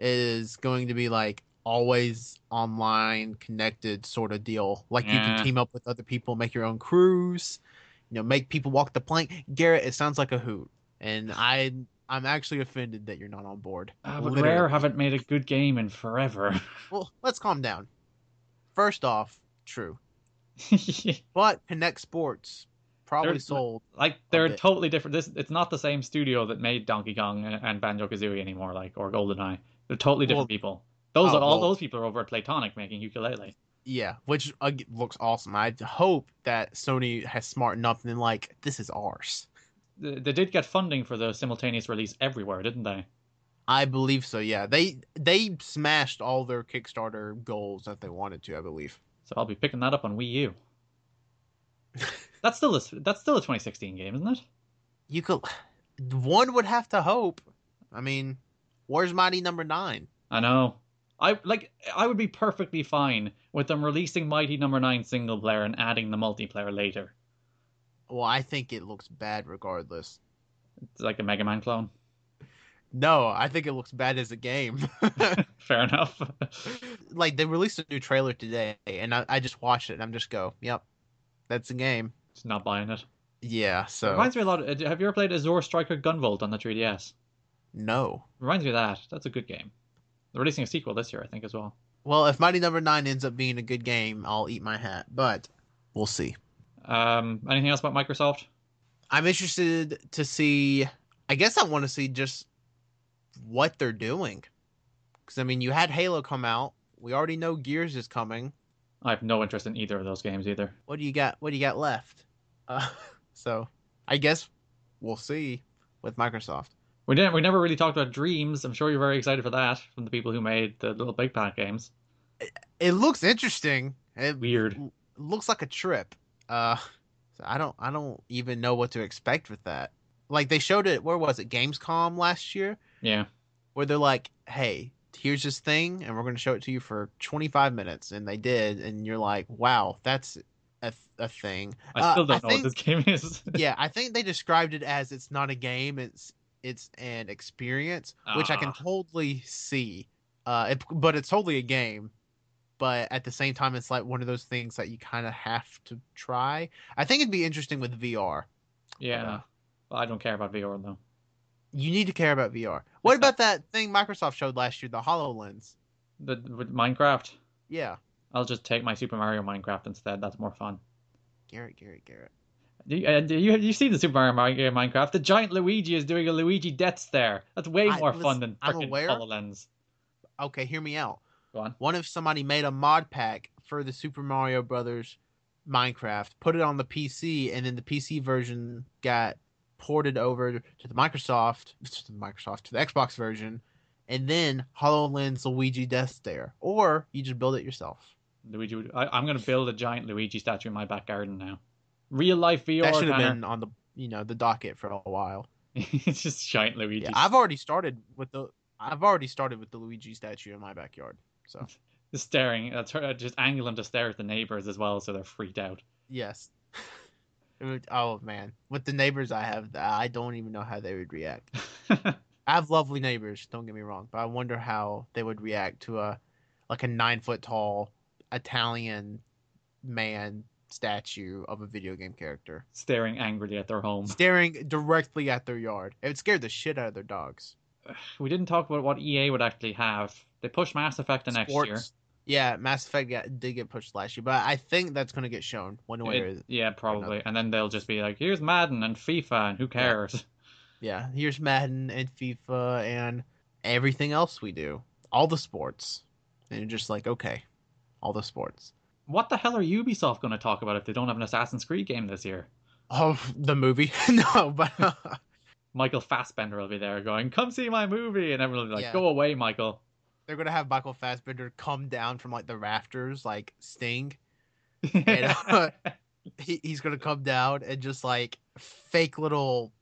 is going to be like always online connected sort of deal. Like you can team up with other people, make your own crews, you know, make people walk the plank. Garrett, it sounds like a hoot, and I I'm actually offended that you're not on board. Ah, but Literally. Rare haven't made a good game in forever. Well, let's calm down. First off, true. But Kinect Sports probably They're- sold. like they're totally different. This it's not the same studio that made Donkey Kong and, and Banjo Kazooie anymore, like or GoldenEye. They're totally different Well- people. Those Oh, are all well- those people are over at Playtonic making Yooka-Laylee. Yeah, which uh, looks awesome. I hope that Sony has smartened up and like, this is ours. They, they did get funding for the simultaneous release everywhere, didn't they? I believe so. Yeah, they they smashed all their Kickstarter goals that they wanted to. I believe. So I'll be picking that up on Wii U. that's still a that's still a 2016 game, isn't it? You could. One would have to hope. I mean, where's Mighty Number Nine? I know. I like. I would be perfectly fine with them releasing Mighty Number Nine single player and adding the multiplayer later. Well, I think it looks bad regardless. It's like a Mega Man clone. No, I think it looks bad as a game. Fair enough. like they released a new trailer today, and I, I just watched it, and I'm just go, yep, that's a game. Just not buying it. Yeah. so It reminds me a lot. Uh, of, have you ever played Azure Striker Gunvolt on the 3DS? no. Reminds me of that. That's a good game. They're releasing a sequel this year, I think, as well. Well, if Mighty Number Nine ends up being a good game, I'll eat my hat. But we'll see. Um, anything else about Microsoft? I'm interested to see. I guess I want to see just what they're doing. Because I mean, you had Halo come out. We already know Gears is coming. I have no interest in either of those games either. What do you got? What do you got left? Uh, so I guess we'll see with Microsoft. We didn't. We never really talked about Dreams. I'm sure you're very excited for that from the people who made the Little Big Planet games. It looks interesting. It Weird. looks like a trip. Uh, so I don't. I don't even know what to expect with that. Like they showed it. Where was it? Gamescom last year. Yeah. where they're like, "Hey, here's this thing, and we're going to show it to you for 25 minutes," and they did, and you're like, "Wow, that's a, a thing." I Uh, still don't know think, what this game is. yeah, I think they described it as it's not a game; it's it's an experience, which I can Ah. totally see. Uh, it, but it's totally a game. But at the same time, it's like one of those things that you kind of have to try. I think it'd be interesting with VR. yeah. Well, I don't care about VR though. You need to care about VR. What It's about that thing Microsoft showed last year, the HoloLens? The, with Minecraft, Yeah, I'll just take my Super Mario Minecraft instead. That's more fun. Garrett, Garrett, Garrett. Do you, uh, do you you see the Super Mario Mario Minecraft? The giant Luigi is doing a Luigi Death Stare. That's way I- more listen, fun than freaking. HoloLens. okay, hear me out. Go on. What if somebody made a mod pack for the Super Mario Brothers Minecraft, put it on the PC, and then the PC version got ported over to the Microsoft, to the Microsoft, to the Xbox version, and then HoloLens Luigi Death Stare, or you just build it yourself. Luigi, I, I'm gonna build a giant Luigi statue in my back garden now. Real life VR. that should have been on the you know the docket for a while. it's just giant Luigi. Yeah, I've already started with the I've already started with the Luigi statue in my backyard. So Just staring. That's her. Uh, just angle him to stare at the neighbors as well, so they're freaked out. yes. Would- oh man, with the neighbors I have, I don't even know how they would react. I have lovely neighbors, don't get me wrong, but I wonder how they would react to a like a nine foot tall Italian man statue of a video game character staring angrily at their home. staring directly at their yard. It scared the shit out of their dogs. We didn't talk about what EA would actually have. They pushed Mass Effect to next year. Sports. Yeah, Mass Effect got, did get pushed last year, but I think that's going to get shown one way or It- yeah, probably. And then they'll just be like, "Here's Madden and FIFA, and who cares?" Yeah, here's Madden and FIFA and everything else we do. All the sports. And you're just like, okay, all the sports. What the hell are Ubisoft going to talk about if they don't have an Assassin's Creed game this year? Oh, the movie? no, but Michael Fassbender will be there going, "Come see my movie," and everyone will be like, Yeah. "Go away, Michael." they're going to have Michael Fassbender come down from like the rafters, like Sting. And, uh, he, he's going to come down and just like fake little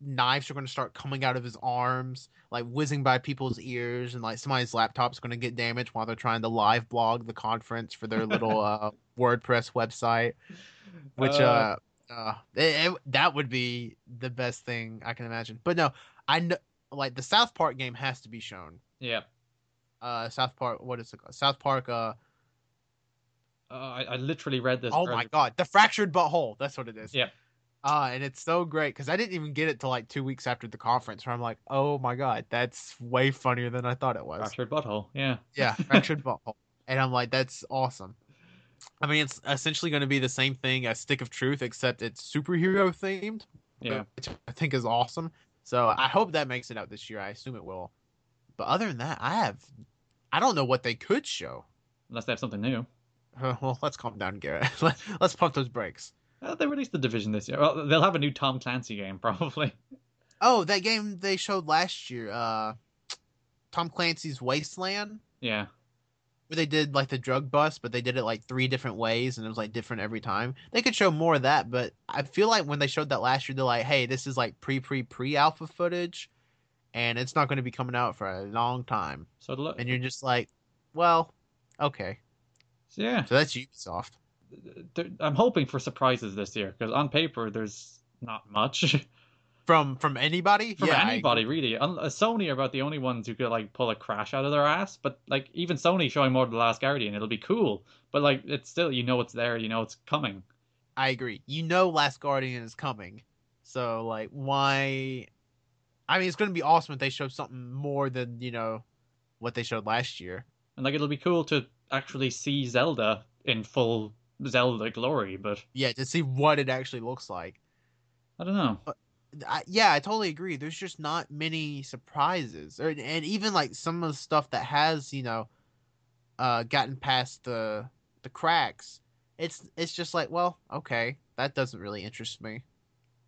knives are going to start coming out of his arms, like whizzing by people's ears, and like somebody's laptop's going to get damaged while they're trying to live blog the conference for their little uh, WordPress website. which uh, uh it, it- that would be the best thing I can imagine. But no, I know like the South Park game has to be shown. yeah. Uh, South Park, what is it called? South Park. Uh, Uh, I, I literally read this. oh my god, the fractured butthole. That's what it is. Yep. Uh, and it's so great because I didn't even get it till like two weeks after the conference, where I'm like, oh my god, that's way funnier than I thought it was. Fractured butthole. Yeah. Yeah, fractured butthole. And I'm like, that's awesome. I mean, it's essentially going to be the same thing as Stick of Truth, except it's superhero themed. Yeah. which I think is awesome. So I hope that makes it out this year. I assume it will. But other than that, I have, I don't know what they could show. Unless they have something new. Uh, well, let's calm down, Garrett. Let- let's pump those brakes. Uh, they released the division this year. Well, they'll have a new Tom Clancy game probably. Oh, that game they showed last year, uh, Tom Clancy's Wildlands, Yeah. where they did like the drug bust, but they did it like three different ways, and it was like different every time. They could show more of that, but I feel like when they showed that last year, they're like, "Hey, this is like pre pre pre alpha footage, and it's not going to be coming out for a long time." So it'll- and you're just like, well, okay. so yeah, So that's Ubisoft. I'm hoping for surprises this year because on paper there's not much From from anybody? from yeah, anybody really. Uh, Sony are about the only ones who could like pull a crash out of their ass. But like even Sony showing more of the Last Guardian, it'll be cool. But like it's still you know it's there, you know it's coming. I agree. You know, Last Guardian is coming, so like, why? I mean, it's going to be awesome if they show something more than you know what they showed last year. And like it'll be cool to actually see Zelda in full Zelda glory. But Yeah, to see what it actually looks like. I don't know. I, yeah, I totally agree. There's just not many surprises, or and even like some of the stuff that has you know, uh, gotten past the the cracks. It's it's just like, well, okay, that doesn't really interest me.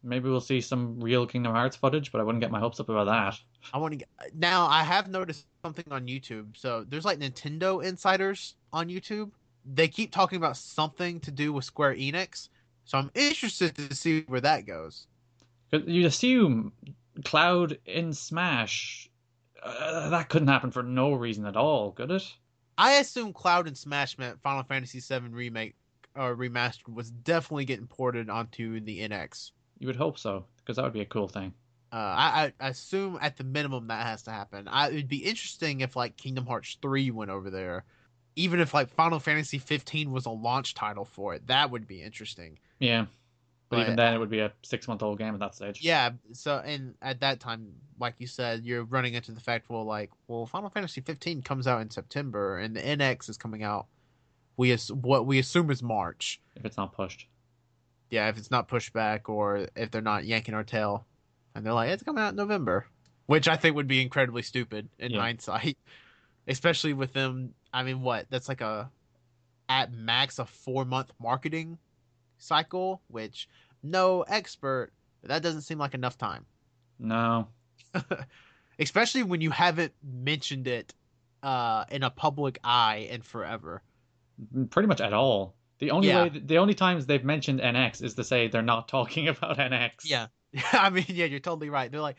Maybe we'll see some real Kingdom Hearts footage, but I wouldn't get my hopes up about that. I want to get now. I have noticed something on YouTube. So there's like Nintendo insiders on YouTube. They keep talking about something to do with Square Enix. So I'm interested to see where that goes. You'd assume Cloud in Smash. Uh, that couldn't happen for no reason at all, could it? I assume Cloud and Smash meant Final Fantasy VII remake or remastered was definitely getting ported onto the NX. You would hope so, because that would be a cool thing. Uh, I, I assume at the minimum that has to happen. I, it'd be interesting if like Kingdom Hearts three went over there, even if like Final Fantasy 15 was a launch title for it. That would be interesting. Yeah. But, But- even then, uh, it would be a six month old game at that stage. Yeah. So and at that time, like you said, you're running into the fact, well, like, well, Final Fantasy 15 comes out in September, and the NX is coming out. We as, what we assume is March. If it's not pushed. Yeah, if it's not pushed back or if they're not yanking our tail, and they're like, it's coming out in November, which I think would be incredibly stupid in Yeah. hindsight, especially with them. I mean, what? That's like a at max a four month marketing cycle, which no expert, that doesn't seem like enough time. No. especially when you haven't mentioned it uh, in a public eye in forever. Pretty much at all. The only Yeah. way, the only times they've mentioned NX is to say they're not talking about NX. Yeah, I mean, yeah, you're totally right. They're like,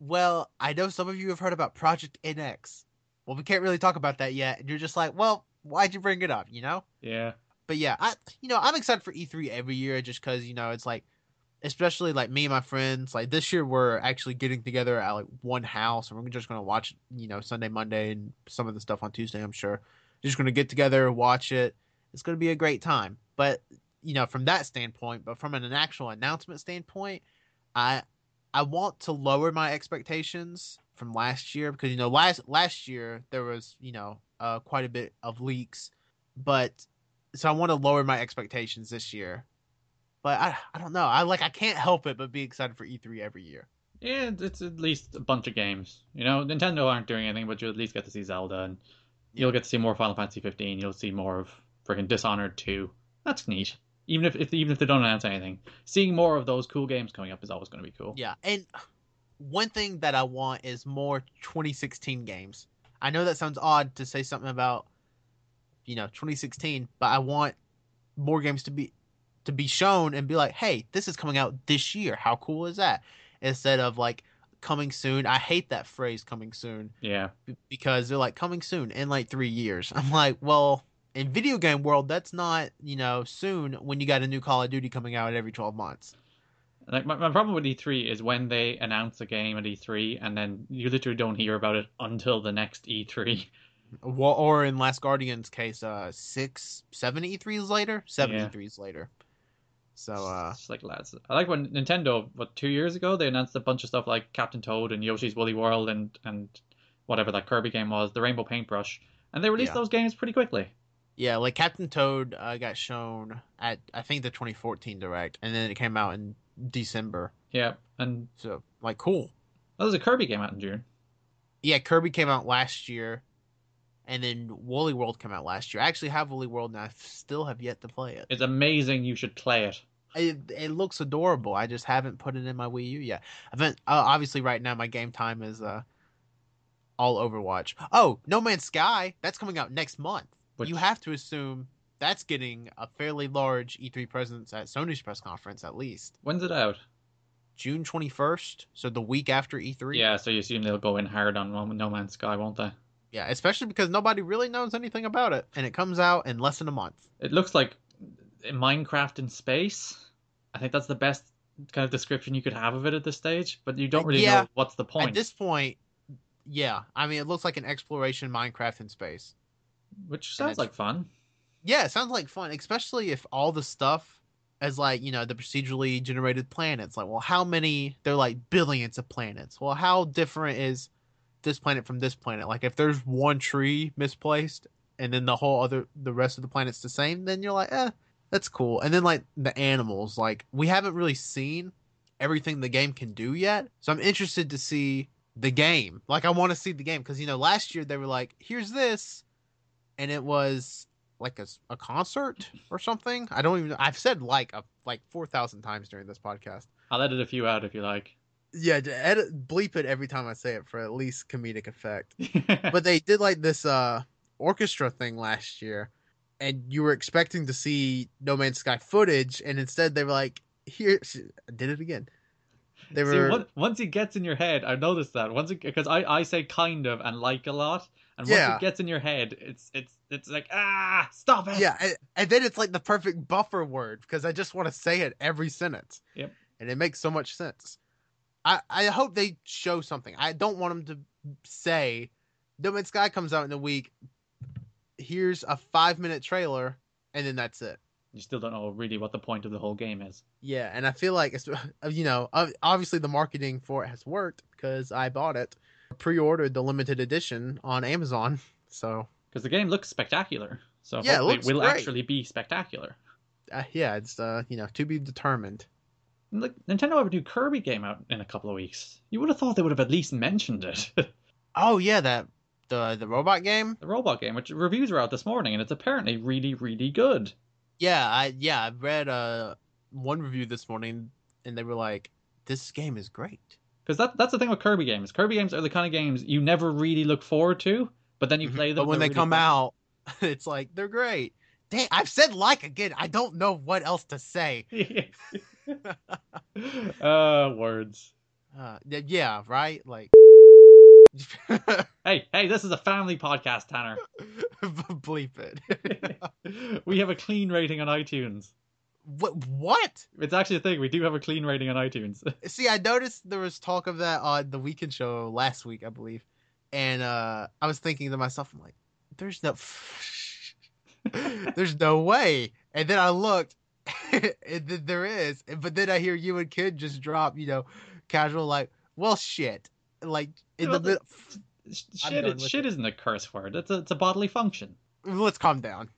well, I know some of you have heard about Project NX. Well, we can't really talk about that yet, and you're just like, well, why'd you bring it up? You know? Yeah. But yeah, I, you know, I'm excited for E3 every year just because you know it's like, especially like me and my friends. Like this year, we're actually getting together at like one house, and we're just gonna watch, you know, Sunday, Monday, and some of the stuff on Tuesday. I'm sure. Just gonna get together, watch it. It's gonna be a great time. But you know, from that standpoint, but from an actual announcement standpoint, I I want to lower my expectations from last year because you know last last year there was you know uh, quite a bit of leaks, but so I want to lower my expectations this year. But I I don't know. I like I can't help it but be excited for E3 every year. Yeah, it's at least a bunch of games. You know, Nintendo aren't doing anything, but you at least get to see Zelda, and you'll get to see more Final Fantasy 15. You'll see more of freaking Dishonored 2. That's neat. Even if, if even if they don't announce anything, seeing more of those cool games coming up is always going to be cool. Yeah, and one thing that I want is more 2016 games. I know that sounds odd to say something about you know 2016, but I want more games to be to be shown and be like, "Hey, this is coming out this year. How cool is that?" Instead of like coming soon. I hate that phrase coming soon Yeah, because they're like coming soon in like 3 years. I'm like, "Well, in video game world, that's not, you know, soon when you got a new Call of Duty coming out every 12 months." Like my, my problem with E3 is when they announce a game at E3 and then you literally don't hear about it until the next E E3. Well, or in Last Guardian's case, uh, six, seven E3s later, seven Yeah. E3s later. So, uh, It's like lads. I like when Nintendo, what two years ago, they announced a bunch of stuff like Captain Toad and Yoshi's Woolly World and and whatever that Kirby game was, the Rainbow Paintbrush, and they released Yeah. those games pretty quickly. yeah, like Captain Toad uh, got shown at I think the 2014 Direct, and then it came out in December. Yeah, and So, like, cool. Oh, there's a Kirby game out in June. Yeah, Kirby came out last year, and then Woolly World came out last year. I actually have Woolly World, and I still have yet to play it. It's amazing. You should play it. It, it looks adorable. I just haven't put it in my Wii U yet. I've been, uh, obviously right now my game time is uh all Overwatch. Oh, No Man's Sky, that's coming out next month. Which, You have to assume that's getting a fairly large E3 presence at Sony's press conference at least. when's it out? June 21st, so the week after E3. Yeah, so you assume they'll go in hard on No Man's Sky, won't they? Yeah, especially because nobody really knows anything about it and it comes out in less than a month. It looks like Minecraft in space. I think that's the best kind of description you could have of it at this stage, but you don't really Yeah. know what's the point. At this point, yeah, I mean it looks like an exploration Minecraft in space. which sounds like fun. Yeah, it sounds like fun, especially if all the stuff as like, you know, the procedurally generated planets. Like, well, how many they're like billions of planets. Well, how different is this planet from this planet? Like if there's one tree misplaced and then the whole other the rest of the planet's the same, then you're like, eh, that's cool. And then like the animals, like we haven't really seen everything the game can do yet. So I'm interested to see the game. Like I want to see the game because you know last year they were like, here's this, and it was like a, a concert or something. I don't even. I've said like a like four thousand times during this podcast. I'll edit a few out if you like. Yeah, edit bleep it every time I say it for at least comedic effect. But they did like this uh orchestra thing last year, and you were expecting to see No Man's Sky footage, and instead they were like, "Here, I did it again." They See, were on- once it gets in your head, I noticed that once it because I, I say kind of and like a lot, and once Yeah. it gets in your head, it's it's it's like ah stop it. yeah, and, and then it's like the perfect buffer word because I just want to say it every sentence. Yep. And it makes so much sense. I I hope they show something. I don't want them to say, No Man's Sky comes out in a week. Here's a five minute trailer, and then that's it. You still don't know really what the point of the whole game is. Yeah, and I feel like it's you know obviously the marketing for it has worked because I bought it, pre-ordered the limited edition on Amazon. So Because the game looks spectacular, so Yeah, it will great. actually be spectacular. uh, yeah, it's uh you know to be determined. Like Nintendo have a new Kirby game out in a couple of weeks. You would have thought they would have at least mentioned it. Oh yeah, that the the robot game. the robot game, which reviews are out this morning, and it's apparently really, really good. Yeah, I yeah I read uh one review this morning and they were like, this game is great. Because that, that's the thing with Kirby games. Kirby games are the kind of games you never really look forward to, but then you play them. Mm-hmm. but when they're really come fun. out, it's like they're great. Dang, I've said like again. I don't know what else to say. uh, words. Uh, yeah, right. Like, Hey, hey, this is a family podcast, Tanner. bleep it. we have a clean rating on iTunes. What? What? It's actually a thing. We do have a clean rating on iTunes. See, I noticed there was talk of that on the weekend show last week, I believe, and uh I was thinking to myself, I'm like, there's no, there's no way. And then I looked, and then there is. But then I hear you and Kid just drop, you know, casual like, well, shit, like in Well, the middle. Shit, done it, with shit isn't a curse word. It's a, it's a bodily function. Let's calm down.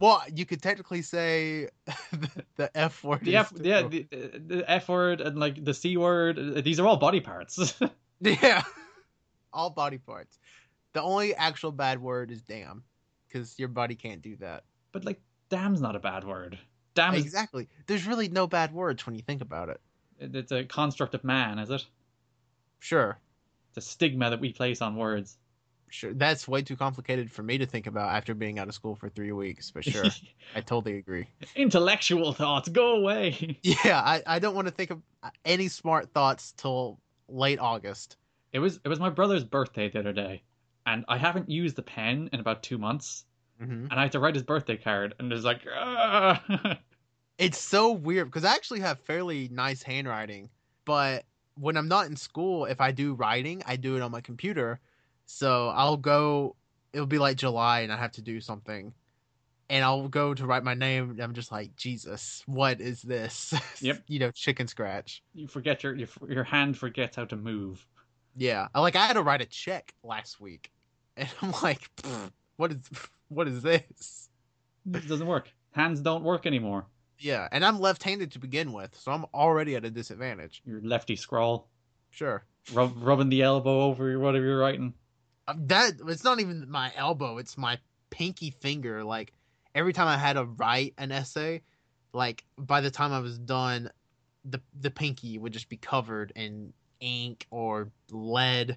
Well, you could technically say the, the F word. the is F, yeah, the, the F word and like the C word. uh, These are all body parts. yeah, all body parts. The only actual bad word is damn, because your body can't do that. but like, damn's not a bad word. Damn is Exactly. There's really no bad words when you think about it. it's a construct of man, is it? Sure, It's a stigma that we place on words. Sure. That's way too complicated for me to think about after being out of school for three weeks. But sure, I totally agree. Intellectual thoughts, go away. Yeah, I, I don't want to think of any smart thoughts till late August. It was it was my brother's birthday the other day, and I haven't used the pen in about two months, hmm and I had to write his birthday card, and it's like. It's so weird because I actually have fairly nice handwriting, but when I'm not in school, if I do writing, I do it on my computer. So I'll go, it'll be like July and I have to do something. And I'll go to write my name and I'm just like, Jesus, what is this? Yep. you know, chicken scratch. you forget your, your your hand forgets how to move. Yeah. Like I had to write a check last week. And I'm like, what is what is this? It doesn't work. Hands don't work anymore. Yeah. And I'm left handed to begin with, so I'm already at a disadvantage. Your lefty scrawl, Sure. rub, rubbing the elbow over whatever you're writing. That it's not even my elbow it's my pinky finger like every time i had to write an essay like by the time i was done the the pinky would just be covered in ink or lead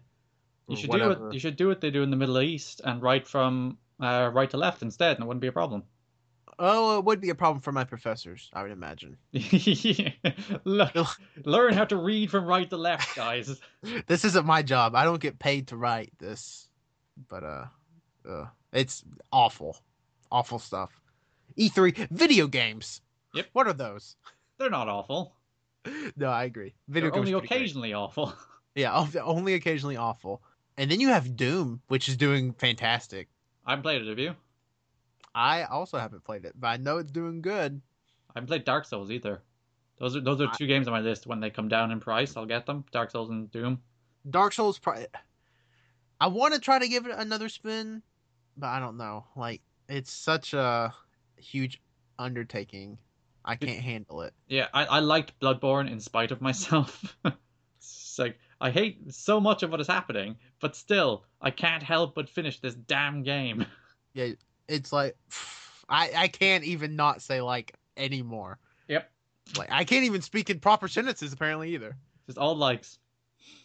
You should whatever. do it. You should do what they do in the Middle East and write from uh, right to left instead, and it wouldn't be a problem. Oh it would be a problem for my professors i would imagine Look, learn how to read from right to left, guys. this isn't my job i don't get paid to write this but uh, uh it's awful awful stuff e3 video games Yep. what are those They're not awful. no i agree video They're games only are pretty great. occasionally awful. Yeah, only occasionally awful. And then you have Doom, which is doing fantastic. I haven't played it, have you? I also haven't played it, but I know it's doing good. I haven't played Dark Souls either. Those are those are I- two games on my list. When they come down in price, I'll get them. Dark Souls and Doom. Dark Souls, pri- I want to try to give it another spin, but I don't know. Like, it's such a huge undertaking. I can't handle it. Yeah, I, I liked Bloodborne in spite of myself. it's like I hate so much of what is happening, but still, I can't help but finish this damn game. It's like, I, I can't even not say like anymore. Yep. Like, I can't even speak in proper sentences apparently either. Just all likes.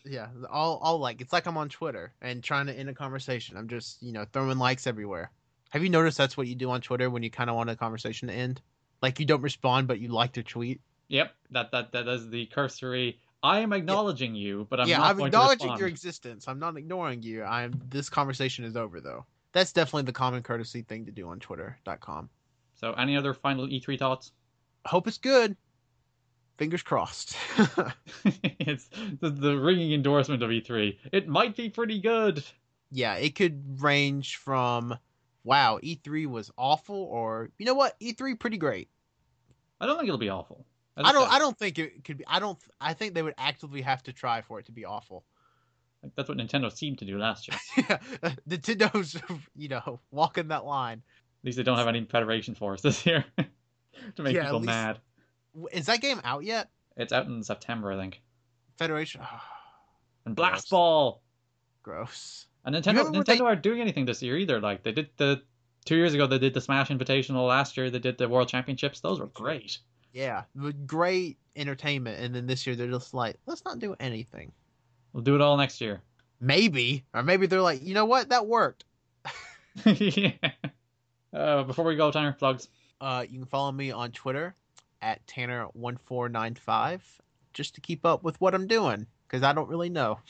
Yeah, all all like it's like I'm on Twitter and trying to end a conversation. I'm just you know throwing likes everywhere. Have you noticed that's what you do on Twitter when you kind of want a conversation to end? Like you don't respond, but you like their tweet. Yep, that that that is the cursory. I am acknowledging you, but I'm yeah, I'm acknowledging your existence. I'm not ignoring you. I'm. This conversation is over though. That's definitely the common courtesy thing to do on Twitter.com. So, any other final E3 thoughts? Hope it's good. Fingers crossed. it's the, the ringing endorsement of E3. It might be pretty good. yeah, it could range from wow, E3 was awful, or you know what, E3 pretty great. I don't think it'll be awful. I don't. I don't think it could be. I don't. I think they would actively have to try for it to be awful. Like, That's what Nintendo seemed to do last year. At Nintendo's, you know, walking that line. At least they don't have any Federation Force this year to make Yeah, people least- mad. Is that game out yet? It's out in September, I think. Federation. And Blast Gross. Ball. gross. And Nintendo Nintendo they- aren't doing anything this year either. Like they did the two years ago, they did the Smash Invitational. Last year, they did the World Championships. Those were great. Yeah, great entertainment, and then this year they're just like, let's not do anything. We'll do it all next year. Maybe, or maybe they're like, you know what, that worked. yeah. Uh, before we go, Tanner, plugs. Uh, you can follow me on Twitter at Tanner1495 just to keep up with what I'm doing because I don't really know.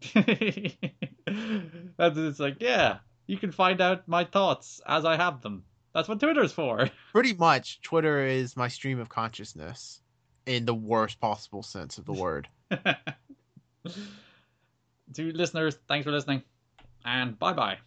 That's it's like, yeah, you can find out my thoughts as I have them. That's what Twitter's for. Pretty much, Twitter is my stream of consciousness in the worst possible sense of the word. to listeners, thanks for listening, and bye bye.